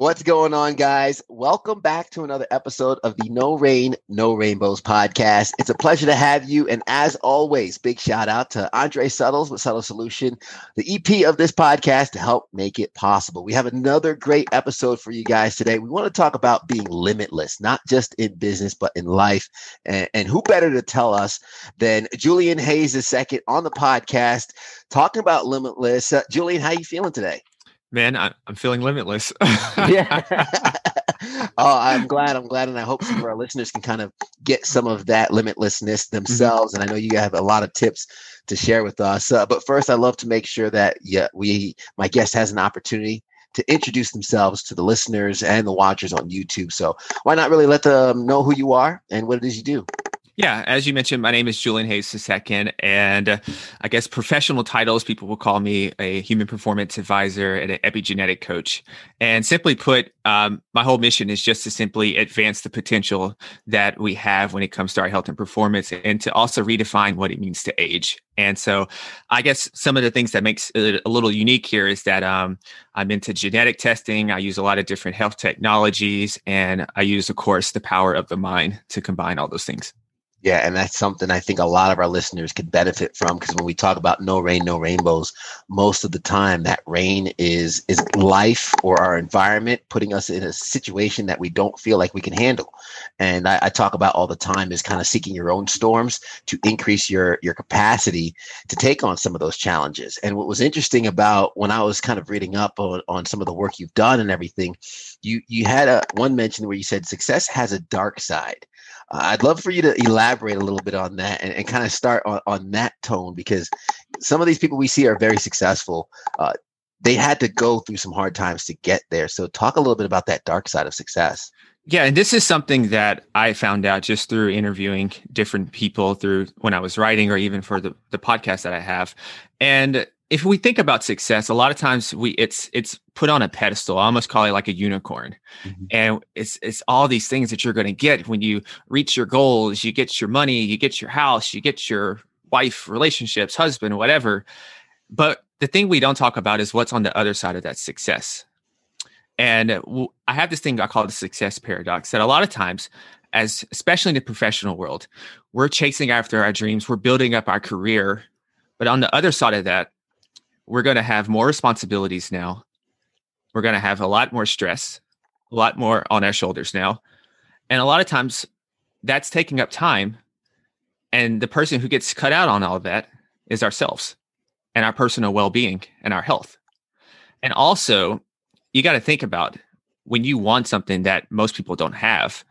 What's going on, guys? Welcome back to another episode of the No Rain, No Rainbows podcast. It's a pleasure to have you. And as always, big shout out to Andre Suttles with Subtle Solution, the EP of this podcast to help make it possible. We have another great episode for you guys today. We want to talk about being limitless, not just in business, but in life. And, and who better to tell us than Julian Hayes II on the podcast talking about limitless. Uh, Julian, how are you feeling today? Man, I, am feeling limitless. yeah. oh, I'm glad. I'm glad. And I hope some of our listeners can kind of get some of that limitlessness themselves. Mm-hmm. And I know you have a lot of tips to share with us. Uh, but first, I love to make sure that yeah, we my guest has an opportunity to introduce themselves to the listeners and the watchers on YouTube. So why not really let them know who you are and what it is you do? Yeah, as you mentioned, my name is Julian Hayes II, and uh, I guess professional titles, people will call me a human performance advisor and an epigenetic coach. And simply put, um, my whole mission is just to simply advance the potential that we have when it comes to our health and performance, and to also redefine what it means to age. And so, I guess some of the things that makes it a little unique here is that um, I'm into genetic testing. I use a lot of different health technologies, and I use, of course, the power of the mind to combine all those things. Yeah, and that's something I think a lot of our listeners could benefit from because when we talk about no rain, no rainbows, most of the time that rain is is life or our environment putting us in a situation that we don't feel like we can handle. And I, I talk about all the time is kind of seeking your own storms to increase your your capacity to take on some of those challenges. And what was interesting about when I was kind of reading up on, on some of the work you've done and everything, you you had a one mention where you said success has a dark side I'd love for you to elaborate a little bit on that and, and kind of start on, on that tone because some of these people we see are very successful. Uh, they had to go through some hard times to get there. So, talk a little bit about that dark side of success. Yeah, and this is something that I found out just through interviewing different people through when I was writing or even for the, the podcast that I have. And if we think about success, a lot of times we it's it's put on a pedestal. I almost call it like a unicorn, mm-hmm. and it's it's all these things that you're going to get when you reach your goals. You get your money, you get your house, you get your wife, relationships, husband, whatever. But the thing we don't talk about is what's on the other side of that success. And I have this thing I call the success paradox that a lot of times, as especially in the professional world, we're chasing after our dreams, we're building up our career, but on the other side of that we're going to have more responsibilities now. We're going to have a lot more stress, a lot more on our shoulders now. And a lot of times that's taking up time. And the person who gets cut out on all of that is ourselves and our personal well being and our health. And also, you got to think about when you want something that most people don't have,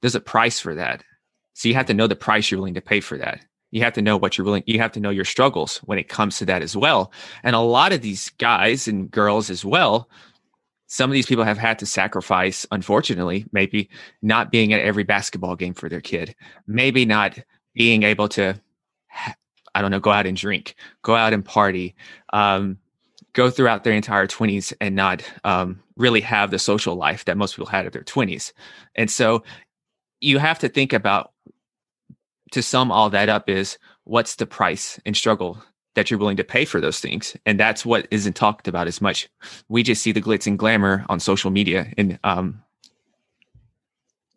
there's a price for that. So you have to know the price you're willing to pay for that you have to know what you're willing you have to know your struggles when it comes to that as well. And a lot of these guys and girls as well some of these people have had to sacrifice unfortunately maybe not being at every basketball game for their kid maybe not being able to i don't know go out and drink go out and party um, go throughout their entire 20s and not um, really have the social life that most people had at their 20s and so you have to think about to sum all that up is what's the price and struggle that you're willing to pay for those things and that's what isn't talked about as much we just see the glitz and glamour on social media and um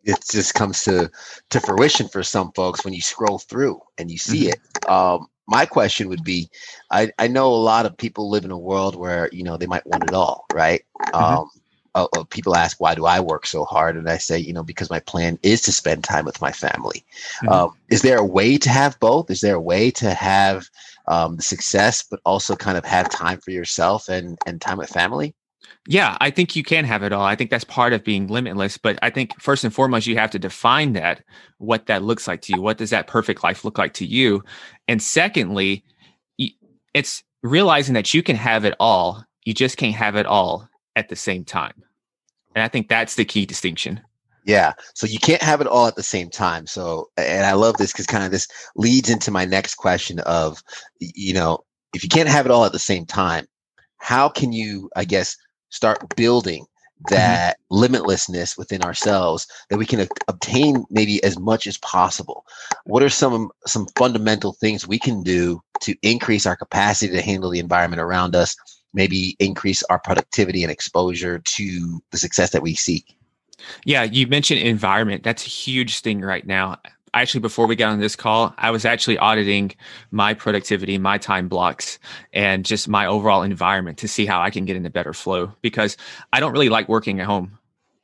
it just comes to to fruition for some folks when you scroll through and you see mm-hmm. it um my question would be I, I know a lot of people live in a world where you know they might want it all right? mm-hmm. um uh, uh, people ask why do i work so hard and i say you know because my plan is to spend time with my family mm-hmm. um, is there a way to have both is there a way to have um, success but also kind of have time for yourself and and time with family yeah, I think you can have it all. I think that's part of being limitless. But I think first and foremost, you have to define that, what that looks like to you. What does that perfect life look like to you? And secondly, it's realizing that you can have it all. You just can't have it all at the same time. And I think that's the key distinction. Yeah. So you can't have it all at the same time. So, and I love this because kind of this leads into my next question of, you know, if you can't have it all at the same time, how can you, I guess, start building mm-hmm. that mm-hmm. limitlessness within ourselves that we can obtain maybe as much as possible what are some some fundamental things we can do to increase our capacity to handle the environment around us maybe increase our productivity and exposure to the success that we seek? Yeah you mentioned environment. That's a huge thing right now. Actually before we got on this call i was actually auditing my productivity my time blocks and just my overall environment to see how i can get in a better flow because i don't really like working at home.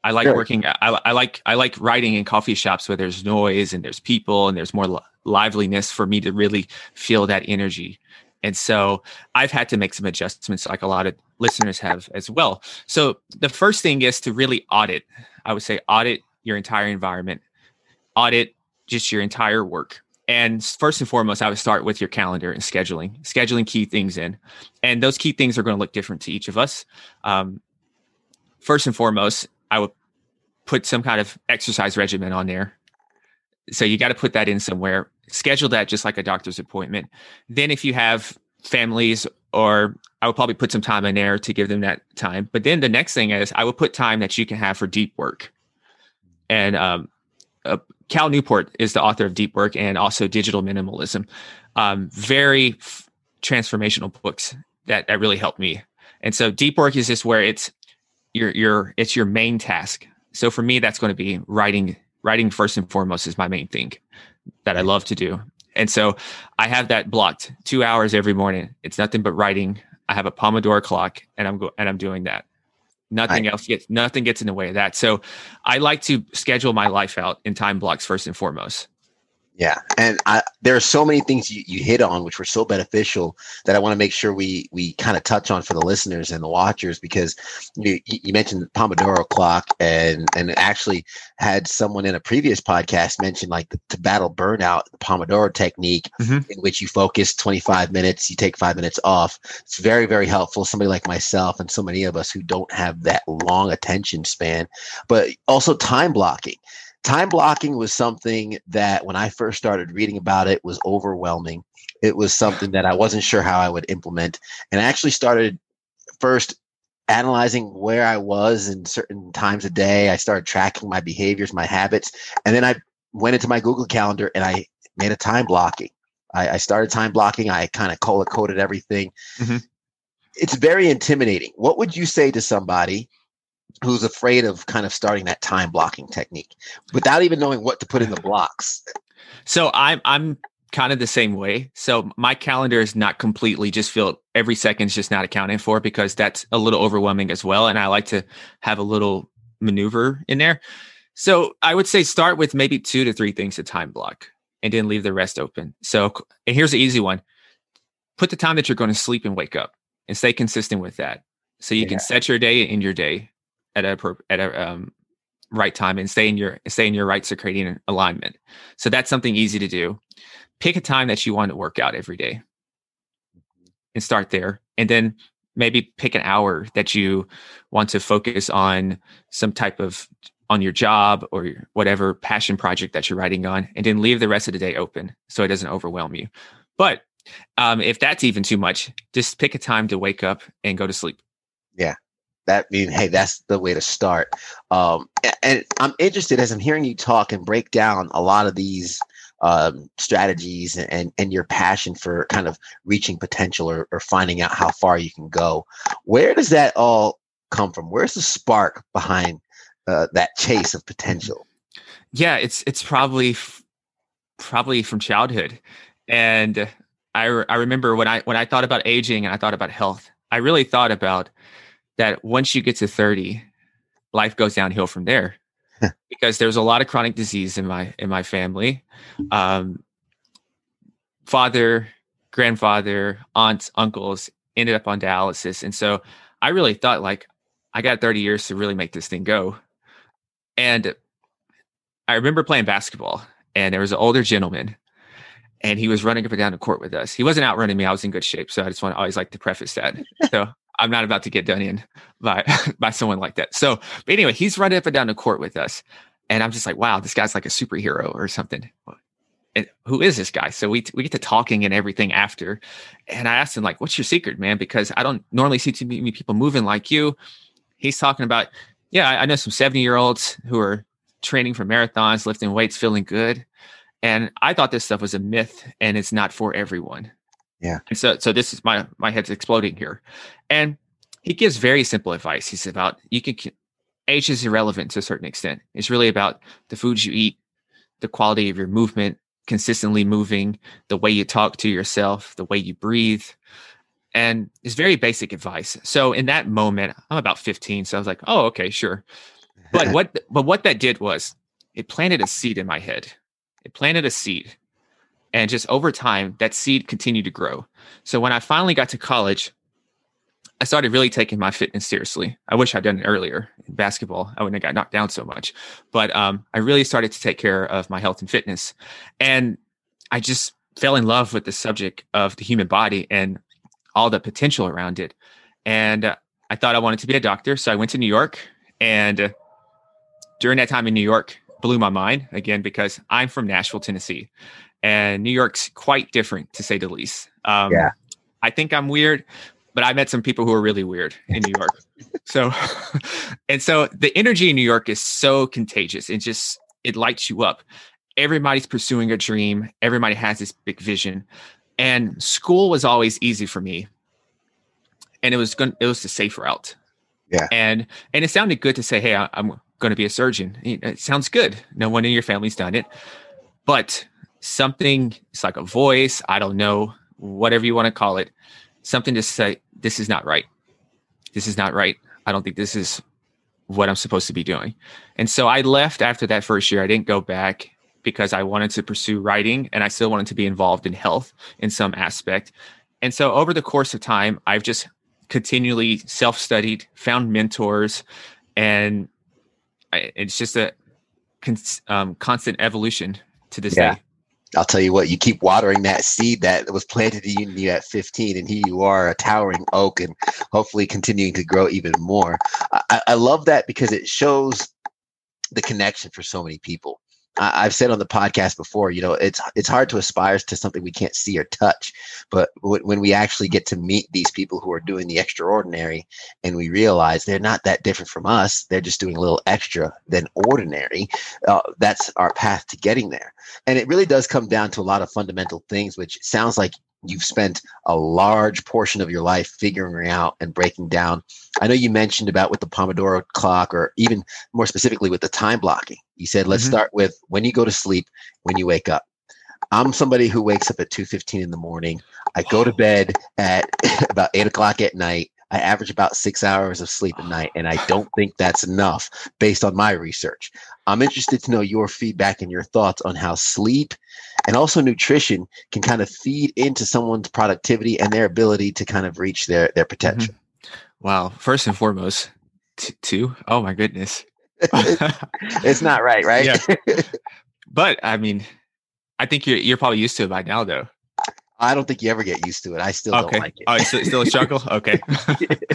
I like sure. working I, I, like i like writing in coffee shops where there's noise and there's people and there's more li- liveliness for me to really feel that energy and so i've had to make some adjustments like a lot of listeners have as well so the first thing is to really audit i would say audit your entire environment audit just your entire work. And first and foremost, I would start with your calendar and scheduling, scheduling key things in. And those key things are going to look different to each of us. Um, first and foremost, I would put some kind of exercise regimen on there. So you got to put that in somewhere. Schedule that just like a doctor's appointment. Then, if you have families, or I would probably put some time in there to give them that time. But then the next thing is I would put time that you can have for deep work. And um, uh, Cal Newport is the author of Deep Work and also Digital Minimalism. Um, very f- transformational books that that really helped me. And so Deep Work is just where it's your your it's your main task. So for me, that's going to be writing. Writing first and foremost is my main thing that I love to do. And so I have that blocked two hours every morning. It's nothing but writing. I have a Pomodoro clock, and I'm go- and I'm doing that. Nothing I, else gets nothing gets in the way of that. So I like to schedule my life out in time blocks first and foremost. Yeah, and I, there are so many things you, you hit on which were so beneficial that I want to make sure we we kind of touch on for the listeners and the watchers because you, you mentioned the Pomodoro clock and and actually had someone in a previous podcast mention like the, to battle burnout the Pomodoro technique mm-hmm. in which you focus 25 minutes you take five minutes off it's very very helpful somebody like myself and so many of us who don't have that long attention span but also time blocking time blocking was something that when I first started reading about it was overwhelming. It was something that I wasn't sure how I would implement. And I actually started first analyzing where I was in certain times a day. I started tracking my behaviors, my habits, and then I went into my Google Calendar and I made a time blocking. I, I started time blocking. I kind of color coded everything. Mm-hmm. It's very intimidating. What would you say to somebody who's afraid of kind of starting that time blocking technique without even knowing what to put in the blocks. So I'm I'm kind of the same way. So my calendar is not completely just filled every second's just not accounted for because that's a little overwhelming as well. And I like to have a little maneuver in there. So I would say start with maybe two to three things to time block and then leave the rest open. So and here's the easy one. Put the time that you're going to sleep and wake up and stay consistent with that. So you yeah. can set your day in your day at a at a um, right time and stay in your stay in your right circadian alignment. So that's something easy to do. Pick a time that you want to work out every day and start there. And then maybe pick an hour that you want to focus on some type of on your job or whatever passion project that you're writing on and then leave the rest of the day open so it doesn't overwhelm you. But um, if that's even too much, just pick a time to wake up and go to sleep. Yeah that mean hey that's the way to start. Um, and i'm interested as i'm hearing you talk and break down a lot of these um, strategies and and your passion for kind of reaching potential or, or finding out how far you can go where does that all come from? Where's the spark behind uh, that chase of potential? Yeah it's it's probably probably from childhood. And I, re- I remember when i when i thought about aging and i thought about health i really thought about that once you get to 30, life goes downhill from there because there's a lot of chronic disease in my in my family. Um, father, grandfather, aunts, uncles ended up on dialysis, and so I really thought like I got 30 years to really make this thing go. And I remember playing basketball, and there was an older gentleman, and he was running up and down the court with us. He wasn't outrunning me; I was in good shape, so I just want to always like to preface that. So I'm not about to get done in by by someone like that. So, but anyway, he's running up and down the court with us, and I'm just like, wow, this guy's like a superhero or something. And who is this guy? So we we get to talking and everything after, and I asked him like, "What's your secret, man?" Because I don't normally see too many people moving like you. He's talking about, yeah, I know some seventy year olds who are training for marathons, lifting weights, feeling good, and I thought this stuff was a myth and it's not for everyone. Yeah. And so so this is my my head's exploding here, and he gives very simple advice. He's about you can age is irrelevant to a certain extent. It's really about the foods you eat, the quality of your movement, consistently moving, the way you talk to yourself, the way you breathe. And it's very basic advice. So in that moment, I'm about 15. So I was like, oh, okay, sure. But what but what that did was it planted a seed in my head. It planted a seed. And just over time, that seed continued to grow. So when I finally got to college, I started really taking my fitness seriously. I wish I'd done it earlier in basketball. I wouldn't have got knocked down so much. But um, I really started to take care of my health and fitness. And I just fell in love with the subject of the human body and all the potential around it. And uh, I thought I wanted to be a doctor. So I went to New York. And uh, during that time in New York, blew my mind again because I'm from Nashville, Tennessee. And New York's quite different to say the least. Um, yeah. I think I'm weird, but I met some people who are really weird in New York. so, and so the energy in New York is so contagious. It just, it lights you up. Everybody's pursuing a dream. Everybody has this big vision. And school was always easy for me. And it was going it was the safe route. Yeah. And, and it sounded good to say, Hey, I, I'm going to be a surgeon. It sounds good. No one in your family's done it, but something, it's like a voice. I don't know, whatever you want to call it something to say, this is not right. This is not right. I don't think this is what I'm supposed to be doing. And so I left after that first year. I didn't go back because I wanted to pursue writing and I still wanted to be involved in health in some aspect. And so over the course of time, I've just continually self studied, found mentors, and I, it's just a um, constant evolution to this yeah. day. I'll tell you what, you keep watering that seed that was planted in you at 15, and here you are, a towering oak, and hopefully continuing to grow even more. I, I love that because it shows the connection for so many people. I've said on the podcast before, you know, it's it's hard to aspire to something we can't see or touch, but when we actually get to meet these people who are doing the extraordinary, and we realize they're not that different from us, they're just doing a little extra than ordinary. Uh, that's our path to getting there, and it really does come down to a lot of fundamental things, which sounds like you've spent a large portion of your life figuring out and breaking down. I know you mentioned about with the Pomodoro clock, or even more specifically with the time blocking. You said, let's mm-hmm. start with when you go to sleep, when you wake up. I'm somebody who wakes up at 2:15 in the morning. I go to bed at about eight o'clock at night. I average about six hours of sleep a night, and I don't think that's enough based on my research. I'm interested to know your feedback and your thoughts on how sleep and also nutrition can kind of feed into someone's productivity and their ability to kind of reach their their potential. Mm-hmm. Wow! First and foremost, t- two. Oh my goodness, it's not right, right? Yeah. but I mean, I think you're you're probably used to it by now, though. I don't think you ever get used to it. I still okay. don't like it. Oh, still a struggle. Okay.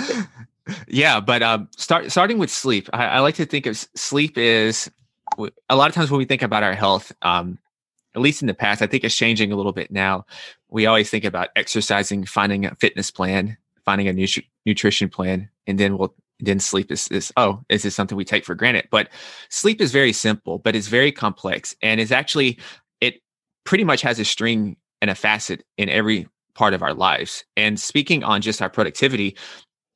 yeah, but um, start starting with sleep. I, I, like to think of sleep is a lot of times when we think about our health. Um, at least in the past, I think it's changing a little bit now. We always think about exercising, finding a fitness plan, finding a nutri- nutrition plan, and then we'll then sleep is this oh is this something we take for granted but sleep is very simple but it's very complex and it's actually it pretty much has a string and a facet in every part of our lives. And speaking on just our productivity,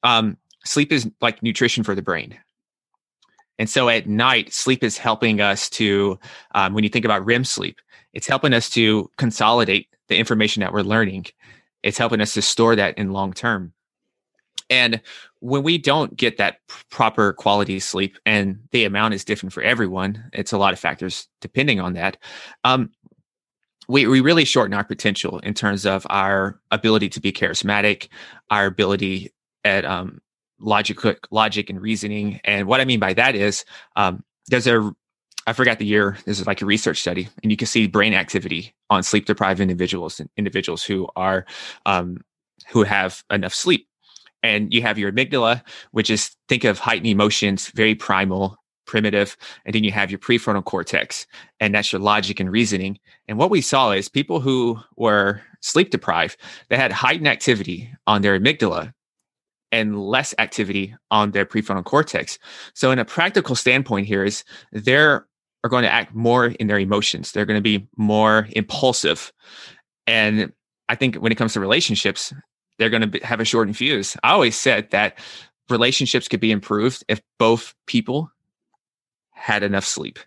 um, sleep is like nutrition for the brain. And so at night, sleep is helping us to, um, when you think about REM sleep, it's helping us to consolidate the information that we're learning. It's helping us to store that in long term. And when we don't get that proper quality sleep, and the amount is different for everyone, it's a lot of factors depending on that. Um, we, we really shorten our potential in terms of our ability to be charismatic, our ability at um, logic, logic and reasoning. And what I mean by that is um, there's a, I forgot the year, this is like a research study, and you can see brain activity on sleep deprived individuals and individuals who are, um, who have enough sleep. And you have your amygdala, which is think of heightened emotions, very primal, primitive, and then you have your prefrontal cortex, and that's your logic and reasoning. And what we saw is people who were sleep deprived, they had heightened activity on their amygdala and less activity on their prefrontal cortex. So, in a practical standpoint, here is they're are going to act more in their emotions. They're going to be more impulsive, and I think when it comes to relationships, they're going to have a shortened fuse. I always said that relationships could be improved if both people had enough sleep.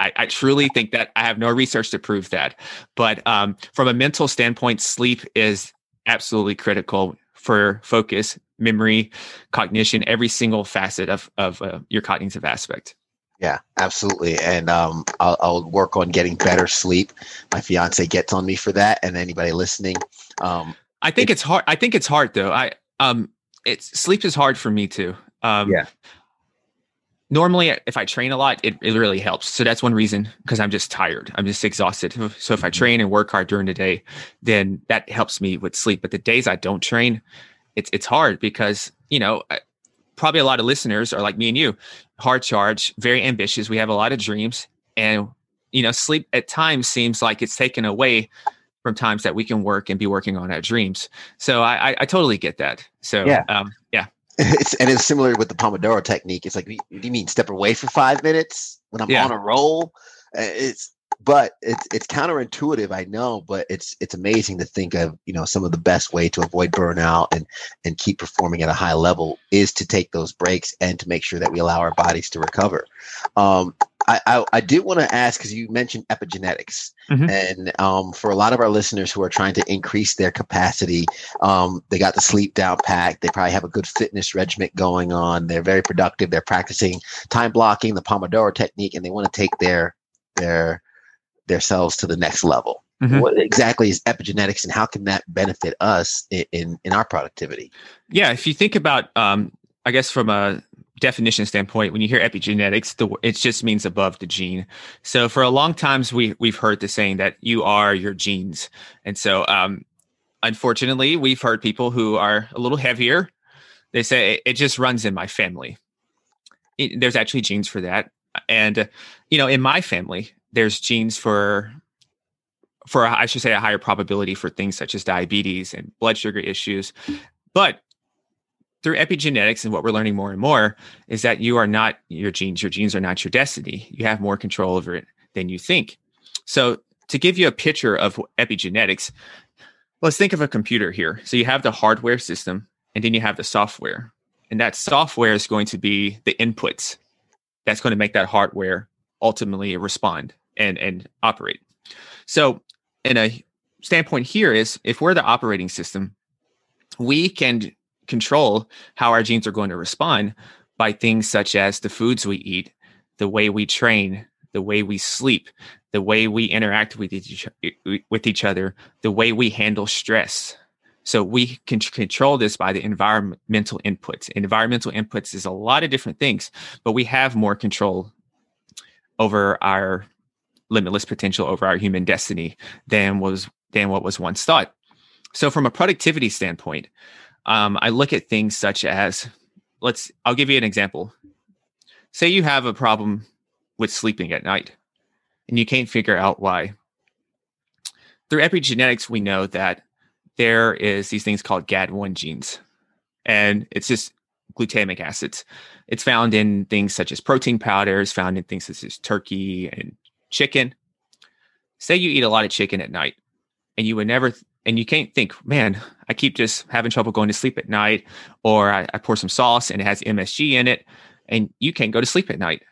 I, I, truly think that I have no research to prove that. But um, from a mental standpoint, sleep is absolutely critical for focus, memory, cognition, every single facet of, of uh, your cognitive aspect. Yeah, absolutely. And um, I'll, I'll, work on getting better sleep. My fiance gets on me for that. And anybody listening, um, I think it's, it's hard. I think it's hard though. I, um, it's sleep is hard for me too. Um, yeah. Normally, if I train a lot, it, it really helps. So that's one reason because I'm just tired. I'm just exhausted. So if I mm-hmm. train and work hard during the day, then that helps me with sleep. But the days I don't train, it's it's hard because you know probably a lot of listeners are like me and you, hard charge, very ambitious. We have a lot of dreams, and you know, sleep at times seems like it's taken away from times that we can work and be working on our dreams. So I, I, I totally get that. So yeah, um, yeah. It's, and it's similar with the Pomodoro technique. It's like, do you mean step away for five minutes when I'm yeah. on a roll? Uh, it's but it's it's counterintuitive i know but it's it's amazing to think of you know some of the best way to avoid burnout and and keep performing at a high level is to take those breaks and to make sure that we allow our bodies to recover um, I, I, I did want to ask because you mentioned epigenetics, mm-hmm. and um, for a lot of our listeners who are trying to increase their capacity, um, they got the sleep down packed. They probably have a good fitness regimen going on. They're very productive. They're practicing time blocking, the Pomodoro technique, and they want to take their their themselves to the next level. Mm-hmm. What exactly is epigenetics, and how can that benefit us in in, in our productivity? Yeah, if you think about, um, I guess from a definition standpoint, when you hear epigenetics, the, it just means above the gene. So for a long times, we we've heard the saying that you are your genes, and so um, unfortunately, we've heard people who are a little heavier. They say it, just runs in my family. It, there's actually genes for that, and uh, you know, in my family, there's genes for for I should say a higher probability for things such as diabetes and blood sugar issues. But through epigenetics and what we're learning more and more is that you are not your genes. Your genes are not your destiny. You have more control over it than you think. So to give you a picture of epigenetics, let's think of a computer here. So you have the hardware system and then you have the software. And that software is going to be the inputs that's going to make that hardware ultimately respond and and operate. So, in a standpoint here is if we're the operating system, we can control how our genes are going to respond by things such as the foods we eat, the way we train, the way we sleep, the way we interact with each, with each other, the way we handle stress. So we can control this by the environmental inputs. Environmental inputs is a lot of different things, but we have more control over our limitless potential over our human destiny than was than what was once thought. So from a productivity standpoint, um, I look at things such as let's I'll give you an example. Say you have a problem with sleeping at night and you can't figure out why. Through epigenetics, we know that there is these things called GAD1 genes. And it's just glutamic acids. It's found in things such as protein powders, found in things such as turkey and chicken. Say you eat a lot of chicken at night and you would never, th- and you can't think, man, I keep just having trouble going to sleep at night, or I, I pour some sauce and it has MSG in it, and you can't go to sleep at night.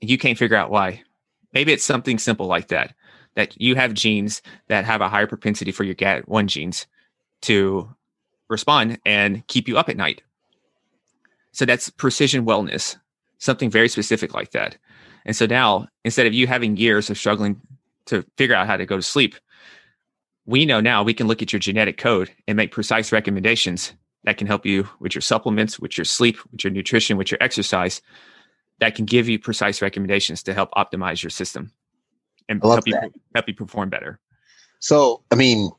You can't figure out why. Maybe it's something simple like that, that you have genes that have a higher propensity for your GAD1 genes to respond and keep you up at night. So that's precision wellness, something very specific like that. And so now, instead of you having years of struggling to figure out how to go to sleep, we know now we can look at your genetic code and make precise recommendations that can help you with your supplements, with your sleep, with your nutrition, with your exercise, that can give you precise recommendations to help optimize your system and help you, help you perform better. So, I mean,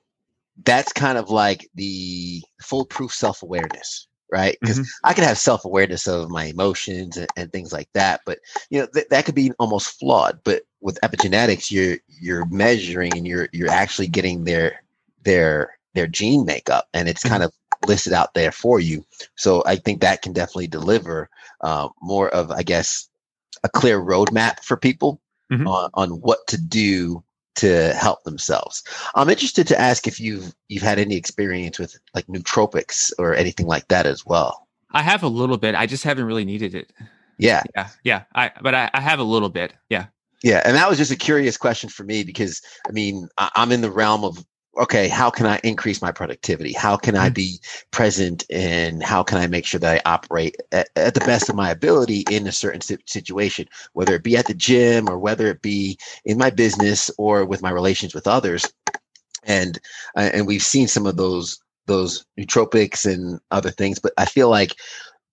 that's kind of like the foolproof self awareness right? Because mm-hmm. I can have self awareness of my emotions and, and, things like that, but you know th- that could be almost flawed. But with epigenetics, you're you're measuring and you're you're actually getting their their their gene makeup, and it's kind mm-hmm. of listed out there for you. So I think that can definitely deliver uh, more of, I guess, a clear roadmap for people mm-hmm. on, on what to do to help themselves. I'm interested to ask if you've you've had any experience with like nootropics or anything like that as well. I have a little bit. I just haven't really needed it. Yeah. Yeah. Yeah. I but I, I have a little bit. Yeah. Yeah. And that was just a curious question for me because I mean, I'm in the realm of okay, how can I increase my productivity? How can I mm-hmm. be present and how can I make sure that I operate at, at, the best of my ability in a certain situation, whether it be at the gym or whether it be in my business or with my relations with others. And uh, and we've seen some of those those nootropics and other things, but I feel like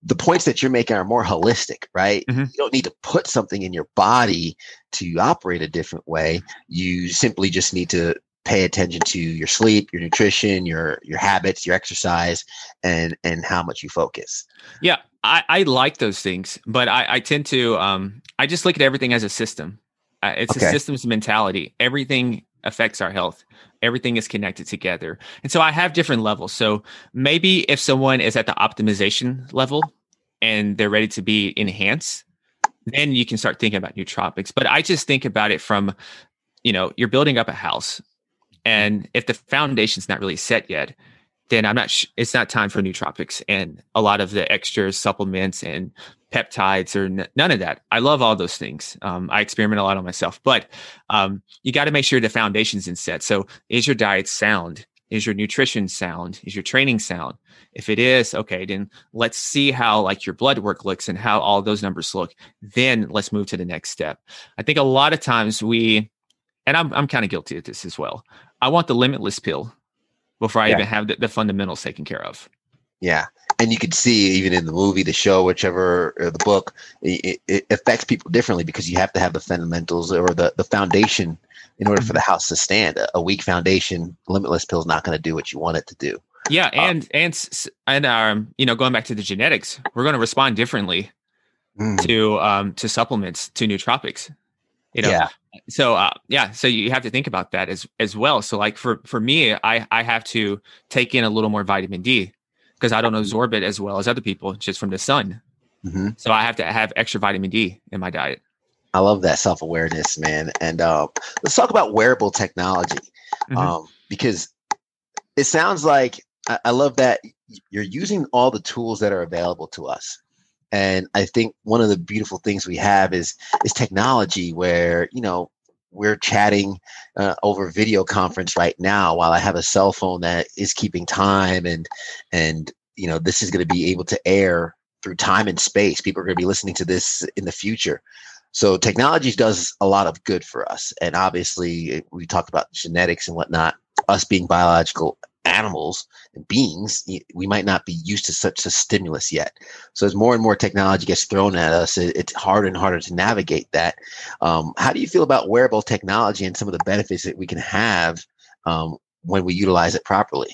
the points that you're making are more holistic, right? Mm-hmm. You don't need to put something in your body to operate a different way. You simply just need to pay attention to your sleep, your nutrition, your your habits, your exercise, and and how much you focus. Yeah, I, I like those things, but I, I tend to um I just look at everything as a system. Uh, it's okay. a systems mentality. Everything affects our health. Everything is connected together, and so I have different levels. So maybe if someone is at the optimization level and they're ready to be enhanced, then you can start thinking about nootropics. But I just think about it from you know you're building up a house and if the foundation's not really set yet, then I'm not. Sh- it's not time for nootropics and a lot of the extra supplements and peptides or n- none of that. I love all those things. Um, I experiment a lot on myself, but um, you got to make sure the foundation's in set. So, is your diet sound? Is your nutrition sound? Is your training sound? If it is, okay, then let's see how like your blood work looks and how all those numbers look. Then let's move to the next step. I think a lot of times we, and I'm I'm kind of guilty of this as well. I want the limitless pill before I yeah. even have the, the, fundamentals taken care of. Yeah. And you can see even in the movie, the show, whichever, or the book, it, it affects people differently because you have to have the fundamentals or the, the foundation in order for the house to stand. A, a weak foundation, limitless pill is not going to do what you want it to do. Yeah, and um, and and um, you know, going back to the genetics, we're going to respond differently mm. to um to supplements to nootropics you know yeah. So uh, yeah so you have to think about that as as well. So like for for me i i have to take in a little more vitamin d because i don't absorb it as well as other people just from the sun. Mm-hmm. so i have to have extra vitamin d in my diet. I love that self-awareness man and uh, let's talk about wearable technology mm-hmm. um, because it sounds like I, I love that you're using all the tools that are available to us and I think one of the beautiful things we have is is technology where, you know, we're chatting uh, over video conference right now while I have a cell phone that is keeping time and and you know this is going to be able to air through time and space. People are going to be listening to this in the future. So technology does a lot of good for us. And obviously we talked about genetics and whatnot, us being biological animals and beings, we might not be used to such a stimulus yet. So as more and more technology gets thrown at us, it's harder and harder to navigate that. Um, how do you feel about wearable technology and some of the benefits that we can have um, when we utilize it properly?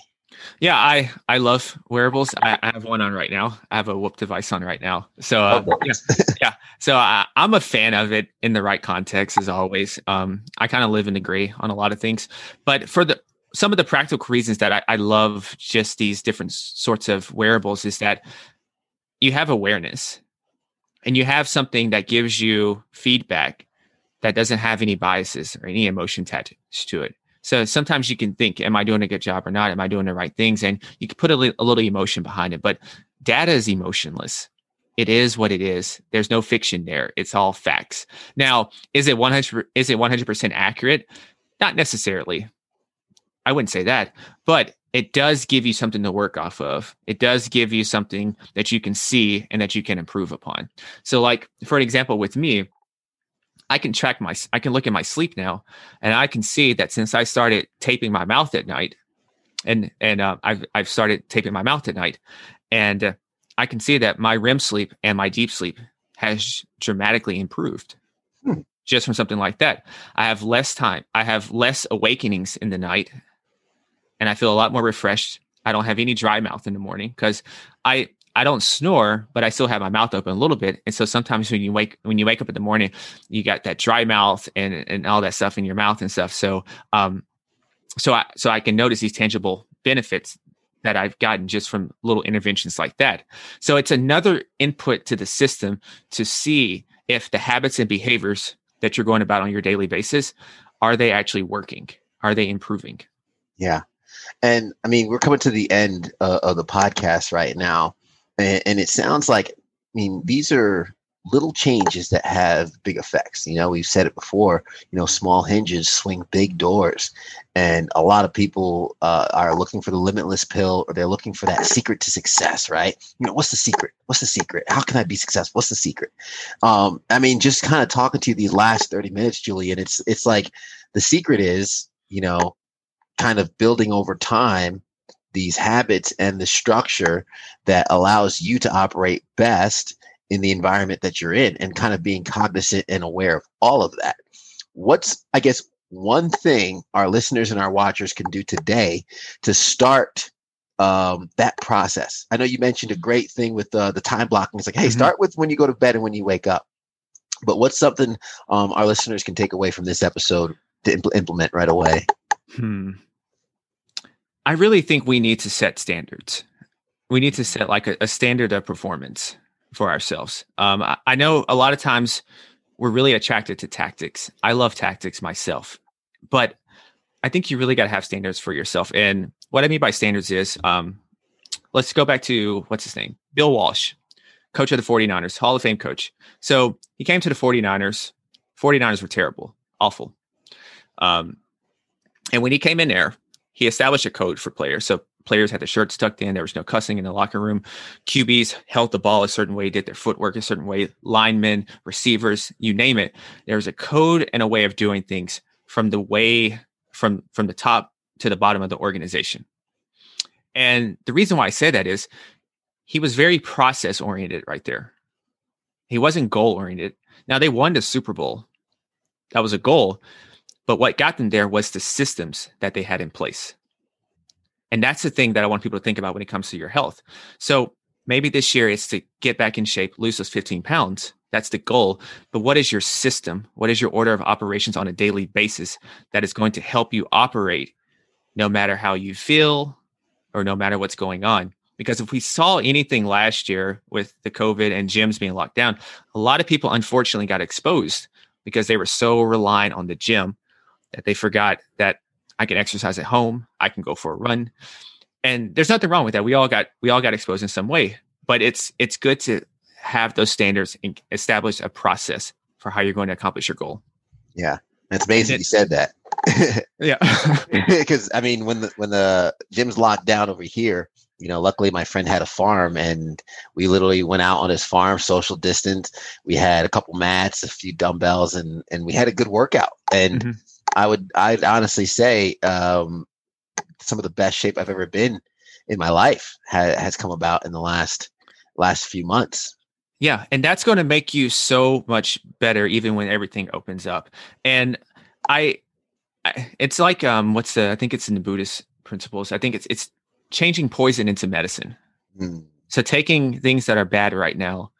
Yeah, I I love wearables. I, I, have one on right now. I have a Whoop device on right now. So uh, oh, yeah, yeah. So I, am a fan of it in the right context, as always. Um, I kind of live and agree on a lot of things, but for the some of the practical reasons that I, I love just these different sorts of wearables is that you have awareness and you have something that gives you feedback that doesn't have any biases or any emotion attached to it. So sometimes you can think, am I doing a good job or not? Am I doing the right things? And you can put a, li- a little emotion behind it, but data is emotionless. It is what it is. There's no fiction there. It's all facts. Now, is it 100 is it 100% accurate? Not necessarily. I wouldn't say that, but it does give you something to work off of. It does give you something that you can see and that you can improve upon. So, like for an example, with me, I can track my, I can look at my sleep now, and I can see that since I started taping my mouth at night, and and uh, I've I've started taping my mouth at night, and uh, I can see that my REM sleep and my deep sleep has dramatically improved. Hmm. Just from something like that, I have less time. I have less awakenings in the night and I feel a lot more refreshed. I don't have any dry mouth in the morning because I I don't snore, but I still have my mouth open a little bit. And so sometimes when you wake when you wake up in the morning, you got that dry mouth and and all that stuff in your mouth and stuff. So um so I so I can notice these tangible benefits that I've gotten just from little interventions like that. So it's another input to the system to see if the habits and behaviors that you're going about on your daily basis are they actually working? Are they improving? Yeah. And I mean, we're coming to the end uh, of the podcast right now. And, and it sounds like, I mean, these are little changes that have big effects. You know, we've said it before, you know, small hinges swing big doors. And a lot of people uh, are looking for the limitless pill or they're looking for that secret to success, right? You know, what's the secret? What's the secret? How can I be successful? What's the secret? Um, I mean, just kind of talking to you these last 30 minutes, Julian, it's it's like the secret is, you know, kind of building over time these habits and the structure that allows you to operate best in the environment that you're in and kind of being cognizant and aware of all of that. What's, I guess, one thing our listeners and our watchers can do today to start um, that process? I know you mentioned a great thing with uh, the time blocking. It's like, hey, mm-hmm. start with when you go to bed and when you wake up. But what's something um, our listeners can take away from this episode to impl- implement right away? Hmm. I really think we need to set standards. We need to set like a, a standard of performance for ourselves. Um, I, I know a lot of times we're really attracted to tactics. I love tactics myself, but I think you really got to have standards for yourself. And what I mean by standards is, um, let's go back to what's his name? Bill Walsh, coach of the 49ers, Hall of Fame coach. So he came to the 49ers. 49ers were terrible, awful. Um, and when he came in there, he established a code for players. So players had their shirts tucked in. There was no cussing in the locker room. QBs held the ball a certain way, did their footwork a certain way. Linemen, receivers, you name it. There was a code and a way of doing things from the way from from the top to the bottom of the organization. And the reason why I say that is he was very process oriented right there. He wasn't goal oriented. Now they won the Super Bowl. That was a goal. But what got them there was the systems that they had in place. And that's the thing that I want people to think about when it comes to your health. So maybe this year it's to get back in shape, lose those 15 pounds. That's the goal. But what is your system? What is your order of operations on a daily basis that is going to help you operate no matter how you feel or no matter what's going on? Because if we saw anything last year with the COVID and gyms being locked down, a lot of people unfortunately got exposed because they were so reliant on the gym that they forgot that I can exercise at home. I can go for a run. And there's nothing wrong with that. We all got we all got exposed in some way. But it's it's good to have those standards and establish a process for how you're going to accomplish your goal. Yeah. That's amazing it, you said that. yeah. Because I mean when the when the gym's locked down over here, you know, luckily my friend had a farm and we literally went out on his farm, social distance. We had a couple mats, a few dumbbells, and and we had a good workout. And mm-hmm. I would I'd honestly say um, some of the best shape I've ever been in my life ha- has come about in the last last few months. Yeah, and that's going to make you so much better even when everything opens up. And I, I it's like um what's the I think it's in the Buddhist principles. I think it's it's changing poison into medicine. Mm. So taking things that are bad right now,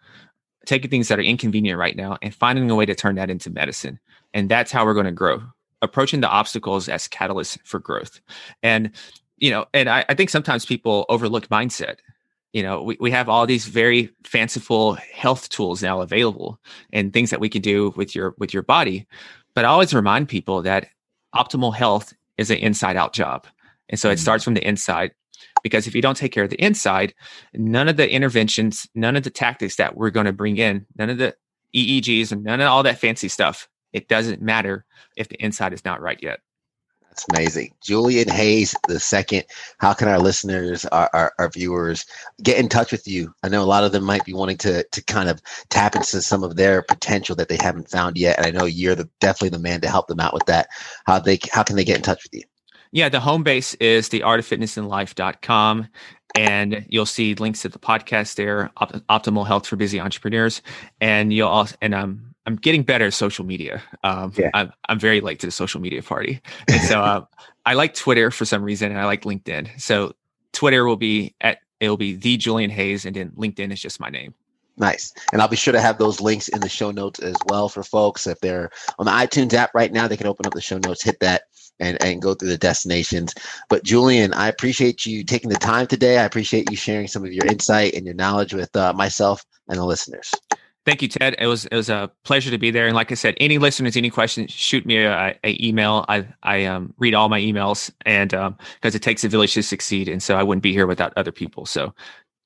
taking things that are inconvenient right now and finding a way to turn that into medicine. And that's how we're going to grow approaching the obstacles as catalysts for growth. And, you know, and I, I think sometimes people overlook mindset. You know, we, we have all these very fanciful health tools now available and things that we can do with your with your body. But I always remind people that optimal health is an inside out job. And so it mm-hmm. starts from the inside because if you don't take care of the inside, none of the interventions, none of the tactics that we're going to bring in, none of the EEGs and none of all that fancy stuff it doesn't matter if the inside is not right yet. That's amazing. Julian Hayes the second. How can our listeners, our, our, our, viewers, get in touch with you? I know a lot of them might be wanting to to kind of tap into some of their potential that they haven't found yet. And I know you're the definitely the man to help them out with that. How they how can they get in touch with you? Yeah, the home base is the artoffitnessandlife.com and you'll see links to the podcast there, Op- optimal health for busy entrepreneurs. And you'll also, and um, I'm getting better at social media. Um, yeah. I'm, I'm very late to the social media party. And so uh, I like Twitter for some reason, and I like LinkedIn. So Twitter will be at it'll be the Julian Hayes, and then LinkedIn is just my name. Nice. And I'll be sure to have those links in the show notes as well for folks. If they're on the iTunes app right now, they can open up the show notes, hit that, and, and go through the destinations. But Julian, I appreciate you taking the time today. I appreciate you sharing some of your insight and your knowledge with uh, myself and the listeners. Thank you, Ted. It was it was a pleasure to be there. And like I said, any listeners, any questions, shoot me a, a email. I I um, read all my emails, and because um, it takes a village to succeed, and so I wouldn't be here without other people. So,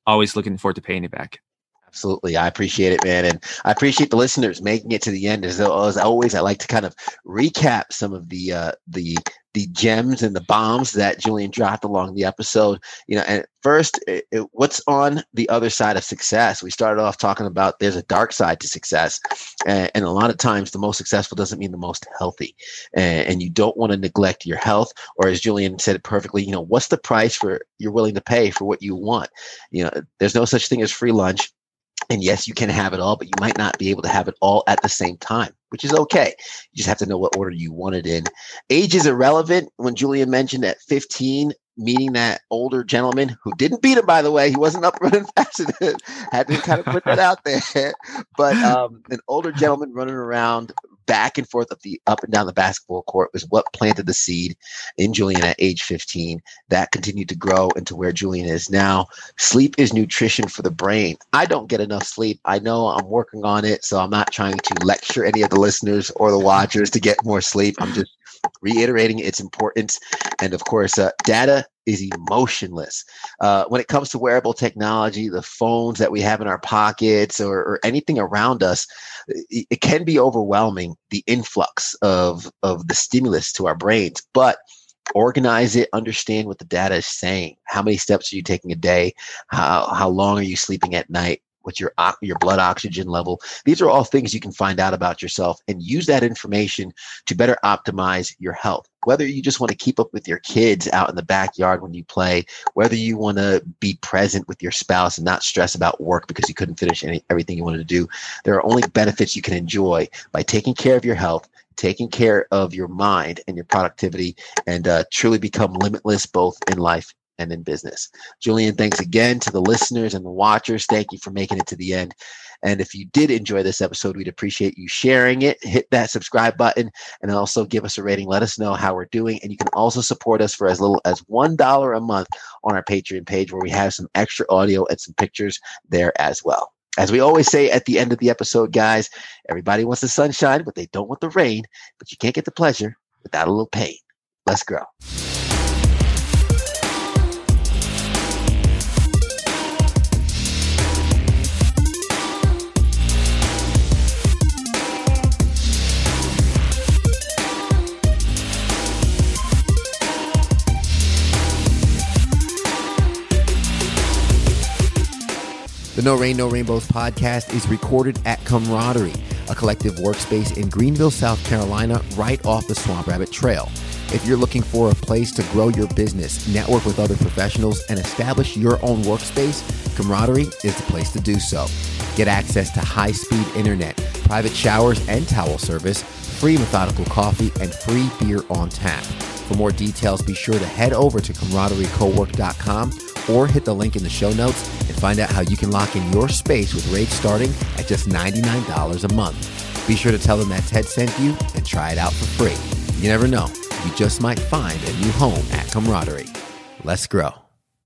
always looking forward to paying it back. Absolutely. I appreciate it, man. And I appreciate the listeners making it to the end. As, as always, I like to kind of recap some of the uh, the the gems and the bombs that Julian dropped along the episode. You know, and first, it, it, what's on the other side of success? We started off talking about there's a dark side to success, and, and a lot of times the most successful doesn't mean the most healthy, and, and you don't want to neglect your health. Or as Julian said it perfectly, you know, what's the price for you're willing to pay for what you want? You know, there's no such thing as free lunch and yes, you can have it all, but you might not be able to have it all at the same time, which is okay. You just have to know what order you want it in. Age is irrelevant. When Julian mentioned at 15, meeting that older gentleman who didn't beat him, by the way, he wasn't up running fast enough. Had to kind of put that out there. But um, an older gentleman running around back and forth of the up and down the basketball court was what planted the seed in Julian at age 15. That continued to grow into where Julian is now. Sleep is nutrition for the brain. I don't get enough sleep. I know I'm working on it, so I'm not trying to lecture any of the listeners or the watchers to get more sleep. I'm just reiterating its importance. And of course, uh, data is emotionless. Uh, when it comes to wearable technology, the phones that we have in our pockets or, or anything around us, it, it, can be overwhelming, the influx of, of the stimulus to our brains. But organize it, understand what the data is saying. How many steps are you taking a day? How, how long are you sleeping at night? What's your your blood oxygen level. These are all things you can find out about yourself and use that information to better optimize your health. Whether you just want to keep up with your kids out in the backyard when you play whether you want to be present with your spouse and not stress about work because you couldn't finish any, everything you wanted to do there are only benefits you can enjoy by taking care of your health taking care of your mind and your productivity and uh, truly become limitless both in life and in business. Julian, thanks again to the listeners and the watchers. Thank you for making it to the end. And if you did enjoy this episode, we'd appreciate you sharing it. Hit that subscribe button and also give us a rating. Let us know how we're doing. And you can also support us for as little as $1 a month on our Patreon page where we have some extra audio and some pictures there as well. As we always say at the end of the episode, guys, everybody wants the sunshine, but they don't want the rain. But you can't get the pleasure without a little pain. Let's grow. The No Rain, No Rainbows podcast is recorded at Camaraderie, a collective workspace in Greenville, South Carolina, right off the Swamp Rabbit Trail. If you're looking for a place to grow your business, network with other professionals, and establish your own workspace, Camaraderie is the place to do so. Get access to high speed internet, private showers and towel service, free methodical coffee, and free beer on tap. For more details, be sure to head over to camaraderiecowork.com or hit the link in the show notes and find out how you can lock in your space with rates starting at just $99 a month. Be sure to tell them that Ted sent you and try it out for free. You never know, you just might find a new home at Camaraderie. Let's grow.